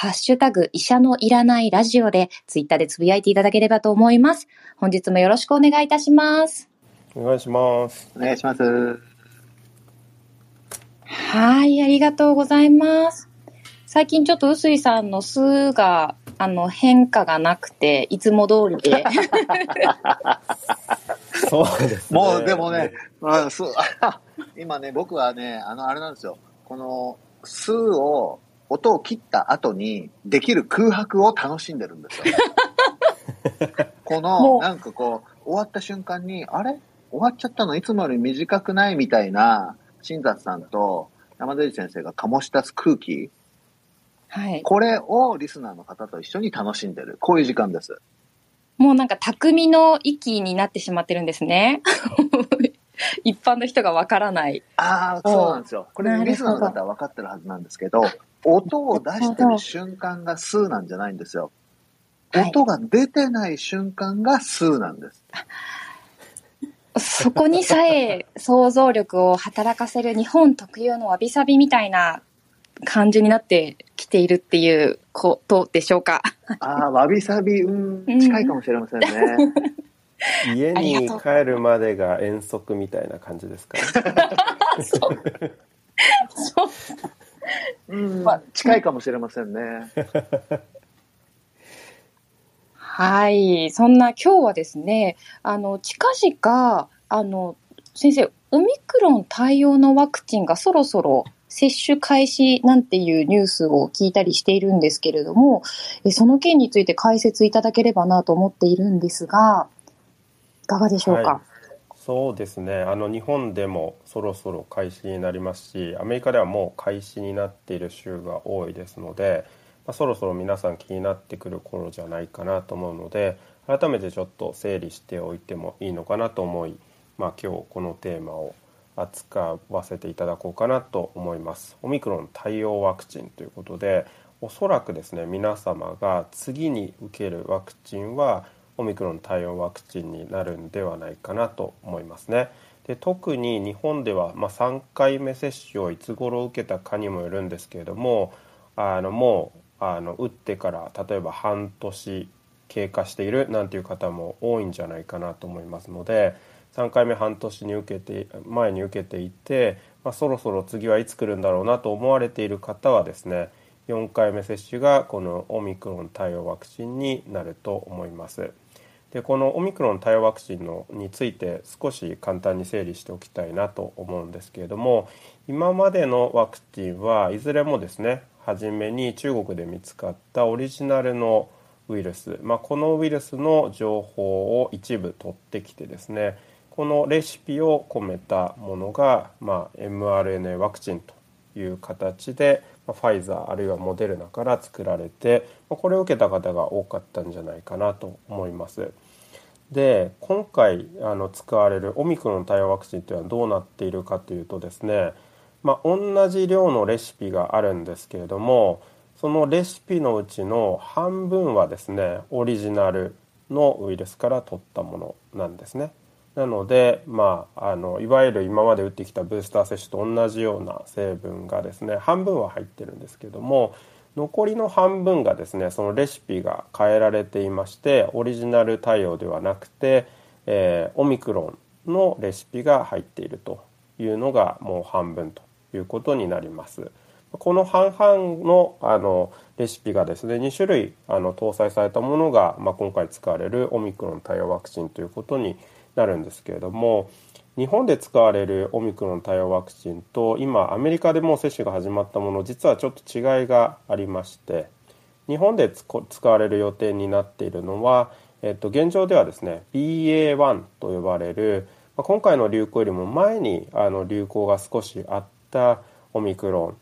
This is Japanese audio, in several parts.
ハッシュタグ医者のいらないラジオでツイッターでつぶやいていただければと思います。本日もよろしくお願いいたします。お願いします。お願いします。はい、ありがとうございます。最近ちょっと臼井さんの数が、あの、変化がなくて、いつも通りで。そうです、ね、もう、でもね、まあ、す 今ね、僕はね、あの、あれなんですよ。この、数を、音を切った後に、できる空白を楽しんでるんですよ。この、なんかこう、終わった瞬間に、あれ？終わっちゃったの？いつもより短くない？みたいな、新雑さんと山田先生が醸し出す空気。はい。これをリスナーの方と一緒に楽しんでる。こういう時間です。もうなんか匠の域になってしまってるんですね。一般の人がわからない。ああ、そうなんですよ。これ、リスナーの方は分かってるはずなんですけど、音を出してる瞬間が数なんじゃないんですよ。音が出てない瞬間が数なんです。そこにさえ想像力を働かせる日本特有のわびさびみたいな感じになってきているっていうことでしょうか。ああ、わびさび、うん、近いかもしれませんね。家に帰るまでが遠足みたいな感じですか、そう。うん、まあ、近いかもしれませんね。はい。そんな今日はですね、あの、近々、あの、先生、オミクロン対応のワクチンがそろそろ接種開始なんていうニュースを聞いたりしているんですけれども、その件について解説いただければなと思っているんですが、かがでしょうか？はいそうですねあの日本でもそろそろ開始になりますしアメリカではもう開始になっている州が多いですので、まあ、そろそろ皆さん気になってくる頃じゃないかなと思うので改めてちょっと整理しておいてもいいのかなと思い、まあ、今日このテーマを扱わせていただこうかなと思います。オミクロン対応ワクチンということでおそらくですね皆様が次に受けるワクチンはオミクロン対応ワクチンになるんではないかなと思いますね。で特に日本では、まあ、3回目接種をいつ頃受けたかにもよるんですけれどもあのもうあの打ってから例えば半年経過しているなんていう方も多いんじゃないかなと思いますので3回目半年に受けて前に受けていて、まあ、そろそろ次はいつ来るんだろうなと思われている方はですね4回目接種がこのオミクロン対応ワクチンになると思います。でこのオミクロン対応ワクチンのについて少し簡単に整理しておきたいなと思うんですけれども今までのワクチンはいずれもですね初めに中国で見つかったオリジナルのウイルス、まあ、このウイルスの情報を一部取ってきてですねこのレシピを込めたものが、まあ、mRNA ワクチンという形でファイザーあるいはモデルナから作られてこれを受けた方が多かったんじゃないかなと思います。で今回あの使われるオミクロン対応ワクチンというのはどうなっているかというとですね、まあ、同じ量のレシピがあるんですけれどもそのレシピのうちの半分はですねオリジナルのウイルスから取ったものなんですね。なので、まあ、あのいわゆる今まで打ってきたブースター接種と同じような成分がですね半分は入ってるんですけども残りの半分がですねそのレシピが変えられていましてオリジナル対応ではなくて、えー、オミクロンのレシピが入っているというのがもう半分ということになります。この半々のあのレシピがですね2種類あの搭載されたものが、まあ、今回使われるオミクロン対応ワクチンということになるんですけれども日本で使われるオミクロン対応ワクチンと今アメリカでもう接種が始まったもの実はちょっと違いがありまして日本で使われる予定になっているのは、えっと、現状ではですね BA.1 と呼ばれる今回の流行よりも前にあの流行が少しあったオミクロ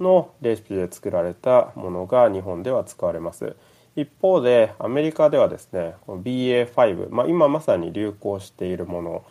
ンのレシピで作られたものが日本では使われます。一方でアメリカではですね BA.5、まあ、今まさに流行しているもの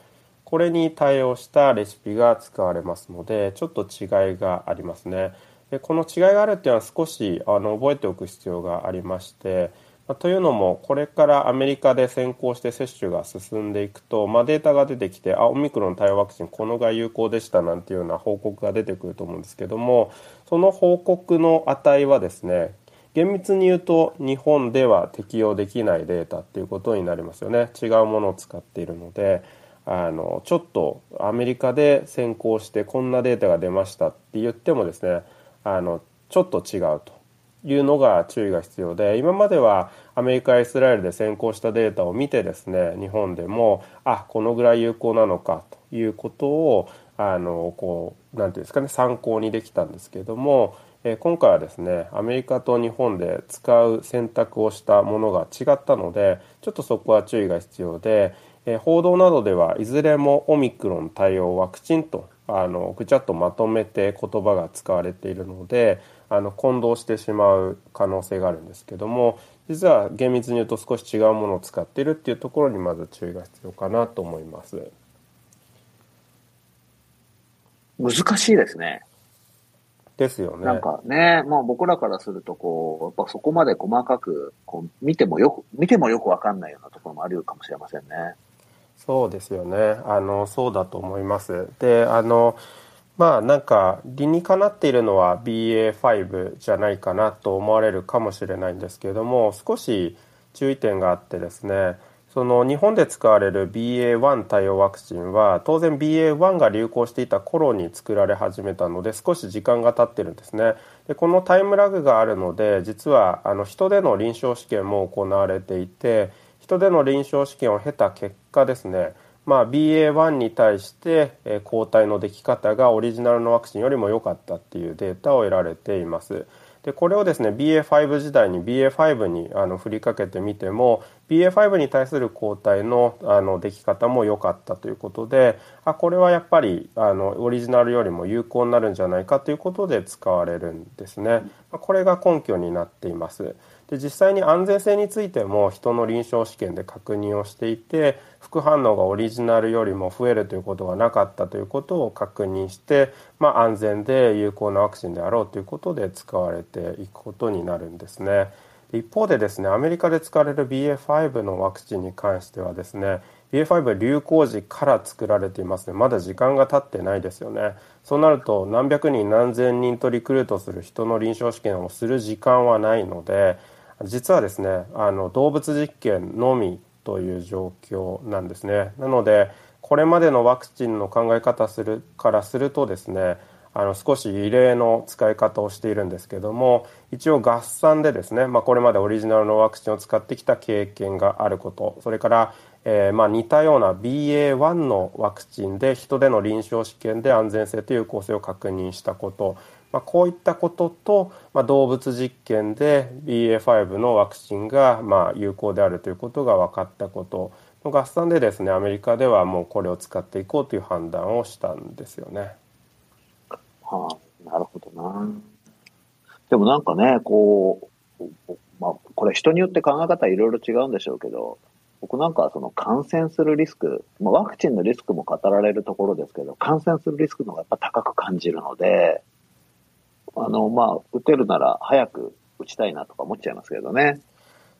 これに対応したレシピが使われますのでちょっと違いがありますね。でこの違いがあるっていうのは少しあの覚えておく必要がありましてというのもこれからアメリカで先行して接種が進んでいくと、まあ、データが出てきてあオミクロン対応ワクチンこのが有効でしたなんていうような報告が出てくると思うんですけどもその報告の値はですね厳密に言うと日本では適用できないデータっていうことになりますよね。違うものを使っているのであのちょっとアメリカで先行してこんなデータが出ましたって言ってもですねあのちょっと違うというのが注意が必要で今まではアメリカイスラエルで先行したデータを見てですね日本でもあこのぐらい有効なのかということをあのこう何て言うんですかね参考にできたんですけどもえ今回はですねアメリカと日本で使う選択をしたものが違ったのでちょっとそこは注意が必要で、え報道などではいずれもオミクロン対応ワクチンとあのぐちゃっとまとめて言葉が使われているのであの混同してしまう可能性があるんですけども実は厳密に言うと少し違うものを使っているっていうところにまず注意が必要かなと思います。難しいですね。ですよね。なんかね、まあ僕らからするとこう、やっぱそこまで細かくこう見てもよく、見てもよくわかんないようなところもあるかもしれませんね。そうですよね。あの、そうだと思います。で、あの、まあなんか理にかなっているのは BA.5 じゃないかなと思われるかもしれないんですけれども少し注意点があってですねその日本で使われる BA.1 対応ワクチンは当然 BA.1 が流行していた頃に作られ始めたので少し時間が経ってるんですねでこのタイムラグがあるので実はあの人での臨床試験も行われていて人での臨床試験を経た結果ですねまあ、BA.1 に対して、抗体のでき方がオリジナルのワクチンよりも良かったっていうデータを得られています。でこれをですね BA.5 時代に BA.5 にあの振りかけてみても BA.5 に対する抗体のあのでき方も良かったということであこれはやっぱりあのオリジナルよりも有効になるんじゃないかということで使われるんですね。これが根拠になっています。で実際に安全性についても人の臨床試験で確認をしていて副反応がオリジナルよりも増えるということがなかったということを確認して、まあ、安全で有効なワクチンであろうということで使われていくことになるんですね。一方でですねアメリカで使われる BA.5 のワクチンに関してはですね BA.5 流行時から作られていますねまだ時間が経ってないですよねそうなると何百人何千人とリクルートする人の臨床試験をする時間はないので実はですねあの動物実験のみという状況なんですね。なのでこれまでのワクチンの考え方するからするとですねあの少し異例の使い方をしているんですけども一応合算でですね、まあ、これまでオリジナルのワクチンを使ってきた経験があることそれから、えー、まあ似たような BA.1 のワクチンで人での臨床試験で安全性と有効性を確認したことまあ、こういったことと、まあ、動物実験で BA.5 のワクチンがまあ有効であるということが分かったことの合算でですねアメリカではもうこれを使っていこうという判断をしたんですよね。はあ、なるほどな。でもなんかね、こう、まあ、これ人によって考え方いろいろ違うんでしょうけど、僕なんかその感染するリスク、まあ、ワクチンのリスクも語られるところですけど、感染するリスクの方がやっぱ高く感じるので、あの、まあ、打てるなら早く打ちたいなとか思っちゃいますけどね。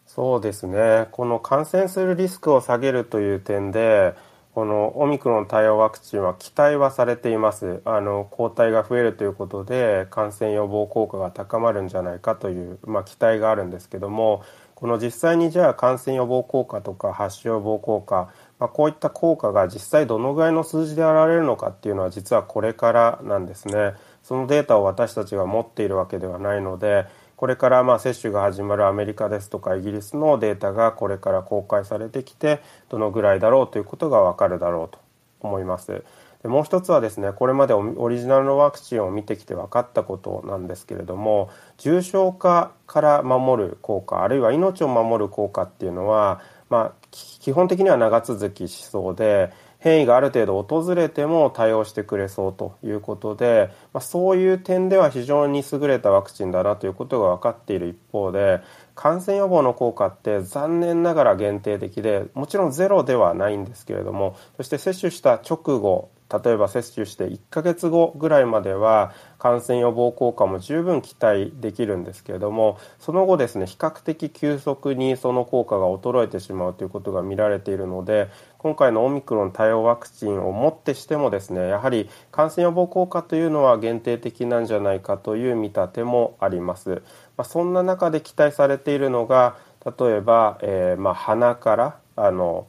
そうですね。この感染するリスクを下げるという点で、このオミクロン対応ワクチンは期待はされています。あの抗体が増えるということで感染予防効果が高まるんじゃないかという、まあ、期待があるんですけども、この実際にじゃあ感染予防効果とか発症予防効果、まあ、こういった効果が実際どのぐらいの数字で現れるのかっていうのは実はこれからなんですね。そのデータを私たちが持っているわけではないのでこれからまあ接種が始まるアメリカですとかイギリスのデータがこれから公開されてきてどのぐらいだろうということがわかるだろうと思います。でもう一つはですねこれまでオリジナルのワクチンを見てきて分かったことなんですけれども重症化から守る効果あるいは命を守る効果っていうのは、まあ、基本的には長続きしそうで変異がある程度訪れても対応してくれそうということで、まあ、そういう点では非常に優れたワクチンだなということが分かっている一方で感染予防の効果って残念ながら限定的でもちろんゼロではないんですけれどもそして接種した直後例えば接種して1ヶ月後ぐらいまでは感染予防効果も十分期待できるんですけれどもその後ですね比較的急速にその効果が衰えてしまうということが見られているので今回のオミクロン対応ワクチンをもってしてもですねやはり感染予防効果というのは限定的なんじゃないかという見立てもあります。まあ、そんな中で期待されているのが例えば、えー、まあ鼻からあの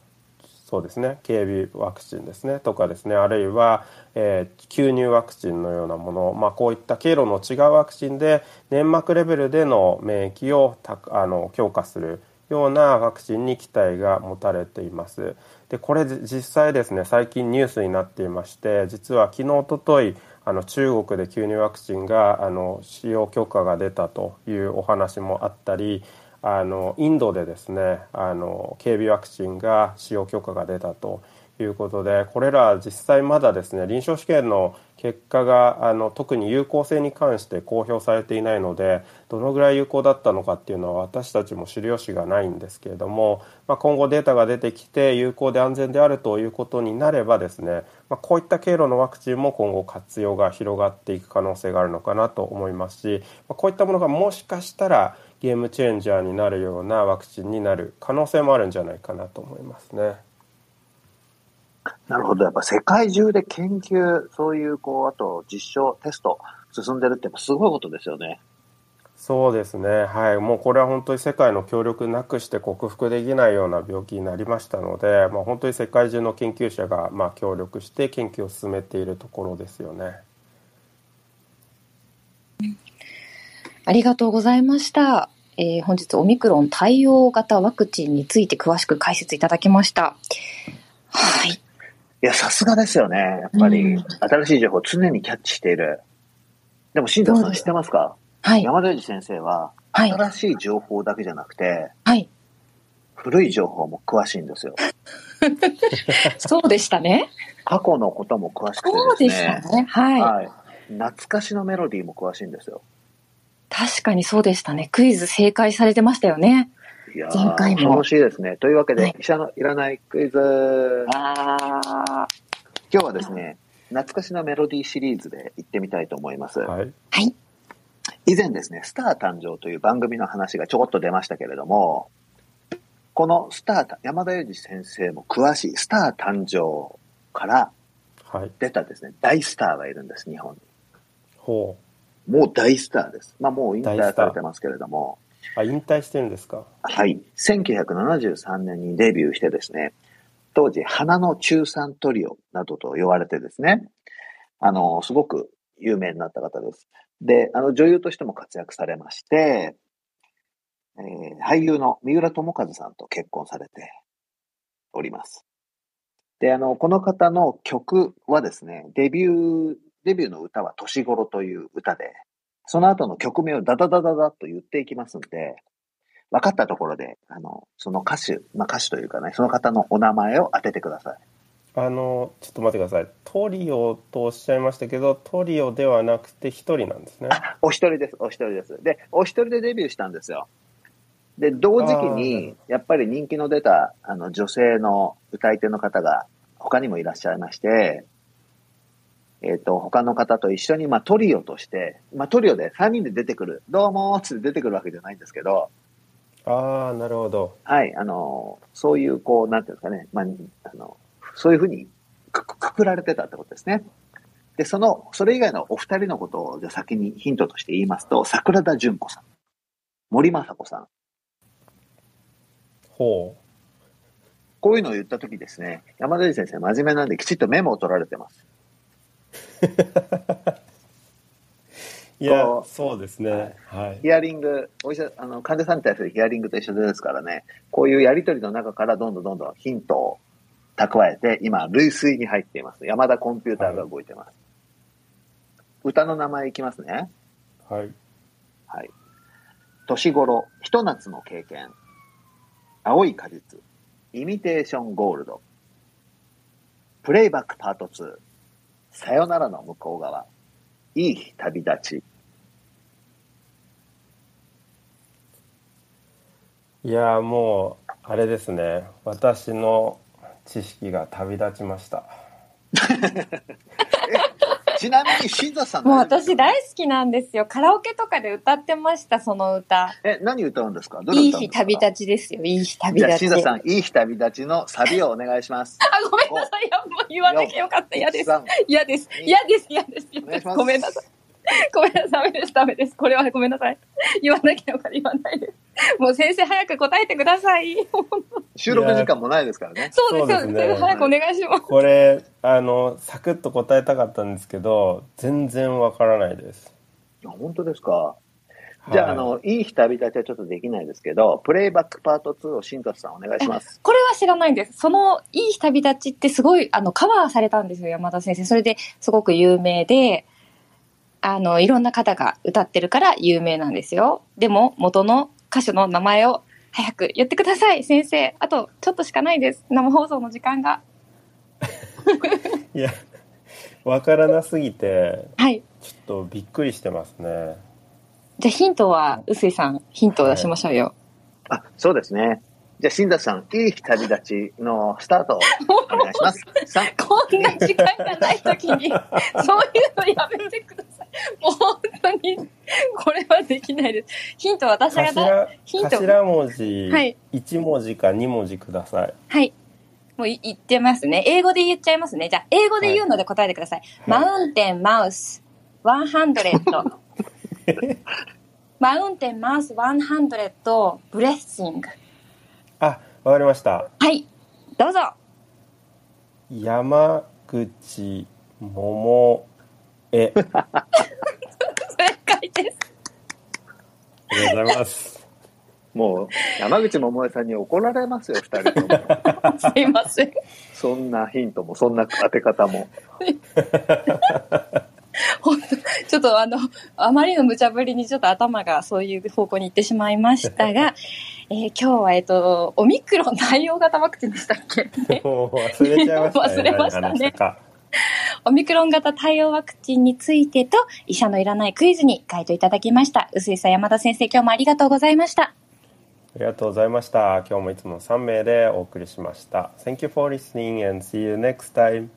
そうですね。警備ワクチンですねとかですね。あるいは、えー、吸入ワクチンのようなもの、まあ、こういった経路の違うワクチンで粘膜レベルでの免疫をたあの強化するようなワクチンに期待が持たれています。でこれ実際ですね最近ニュースになっていまして実は昨日おとといあの中国で吸入ワクチンがあの使用許可が出たというお話もあったりあのインドでですねあの警備ワクチンが使用許可が出たということでこれら実際まだですね臨床試験の結果があの特に有効性に関して公表されていないのでどのぐらい有効だったのかっていうのは私たちも知る由がないんですけれども、まあ、今後データが出てきて有効で安全であるということになればですね、まあ、こういった経路のワクチンも今後活用が広がっていく可能性があるのかなと思いますし、まあ、こういったものがもしかしたらゲームチェンジャーになるようなワクチンになる可能性もあるんじゃないかなと思いますね。なるほど。やっぱ世界中で研究、そういう、こう、あと実証、テスト、進んでるってすごいことですよね。そうですね。はい。もうこれは本当に世界の協力なくして克服できないような病気になりましたので、まあ、本当に世界中の研究者がまあ協力して研究を進めているところですよね。ありがとうございました。えー、本日オミクロン対応型ワクチンについて詳しく解説いただきました。はい。いや、さすがですよね。やっぱり、新しい情報を常にキャッチしている。でも、新藤さん知ってますか？はい。山田裕二先生は、新しい情報だけじゃなくて、はい。古い情報も詳しいんですよ。そうでしたね。過去のことも詳しくてですね。そうでしたね。はい。はい。懐かしのメロディーも詳しいんですよ。確かにそうでしたね。クイズ正解されてましたよね。いや前回も。恐ろしいですね。というわけで、はい、医者のいらないクイズ。今日はですね、懐かしのメロディーシリーズで行ってみたいと思います。はい。以前ですね、スター誕生という番組の話がちょこっと出ましたけれども、このスター、山田裕二先生も詳しいスター誕生から出たですね、大スターがいるんです、日本に。ほう。もう大スターです。まあもう引退されてますけれども。あ、引退してるんですか？はい。1973年にデビューしてですね、当時、花の中3トリオなどと呼ばれてですね、あの、すごく有名になった方です。で、あの、女優としても活躍されまして、えー、俳優の三浦友和さんと結婚されております。で、あの、この方の曲はですね、デビューデビューの歌は年頃という歌で、その後の曲名をダダダダダと言っていきますんで、分かったところで、あの、その歌手、まあ、歌手というかね、その方のお名前を当ててください。あの、ちょっと待ってください。トリオとおっしゃいましたけど、トリオではなくて一人なんですね。お一人です、お一人です。で、お一人でデビューしたんですよ。で、同時期に、やっぱり人気の出た、あの、女性の歌い手の方が他にもいらっしゃいまして、えっ、ー、と、他の方と一緒に、まあ、トリオとして、まあ、トリオで3人で出てくる、どうもーって出てくるわけじゃないんですけど、ああ、なるほど。はい、あの、そういう、こう、なんていうんですかね、まあ、あの、そういうふうにくくくられてたってことですね。で、その、それ以外のお二人のことを、じゃ先にヒントとして言いますと、桜田淳子さん、森雅子さん。ほう。こういうのを言ったときですね、山田先生真面目なんできちっとメモを取られてます。いや、そうですね。はい。ヒアリング、お医者、あの、患者さんに対するヒアリングと一緒ですからね、こういうやりとりの中からどんどんどんどんヒントを蓄えて、今、類推に入っています。山田コンピューターが動いてます。はい、歌の名前いきますね。はい。はい。年頃、ひと夏の経験、青い果実、イミテーションゴールド、プレイバックパート2、さよならの向こう側、いい日旅立ち。いやーもうあれですね。私の知識が旅立ちました ちなみに、新座さんもう何私大好きなんですよ。カラオケとかで歌ってました、その歌。え、何歌うんですか？いい日旅立ちですよ、いい日旅じゃあ、立ち。新座さん、いい日旅立ちのサビをお願いします。あ、ごめんなさい。いや、もう言わなきゃよかった。嫌です。3嫌です。嫌です。嫌ですごめんなさい。ごめんなさい。ダメです。ダメです。これはごめんなさい。言わなきゃよかった。言わないです。もう先生早く答えてください。収録時間もないですからね。そうですよ。そうですね早くお願いします。これあのサクッと答えたかったんですけど全然わからないですあ本当ですか？じゃあ、はいあの、いい日旅立ちはちょっとできないですけど、プレイバックパート2を新達さんお願いします。これは知らないんです。その、いい日旅立ちってすごい、あの、カバーされたんですよ、山田先生。それですごく有名で、あの、いろんな方が歌ってるから有名なんですよ。でも、元の歌手の名前を早く言ってください、先生。あと、ちょっとしかないです。生放送の時間が。いやわからなすぎてはい。ちょっとびっくりしてますねじゃあヒントは、臼井さん、ヒントを出しましょうよ。あ、そうですね。じゃあ、新達さん、いい日旅立ちのスタートをお願いします。3、こんな時間がないときに、そういうのやめてください。もう本当に、これはできないです。ヒントは私がだ、頭ヒント頭文字はい1文字か2文字くださいはい。もうい言ってますね。英語で言っちゃいますね。じゃあ、英語で言うので答えてください。マウンテン、マウス、100。マウンテン、マウス、100、ブレッシング。あわかりましたはい。どうぞ。山口百恵正解です。ありがとうございますもう、山口百恵さんに怒られますよ、二人とも。すいません。そんなヒントも、そんな当て方も。本当ちょっとあの、あまりの無茶ぶりにちょっと頭がそういう方向に行ってしまいましたが、えー今日は、えっと、オミクロン対応型ワクチンでしたっけ、ね、忘れちゃいましたね。忘れましたね。オミクロン型対応ワクチンについてと、医者のいらないクイズに回答いただきました。臼井さん、山田先生、今日もありがとうございました。ありがとうございました。今日もいつも3名でお送りしました。Thank you for listening and see you next time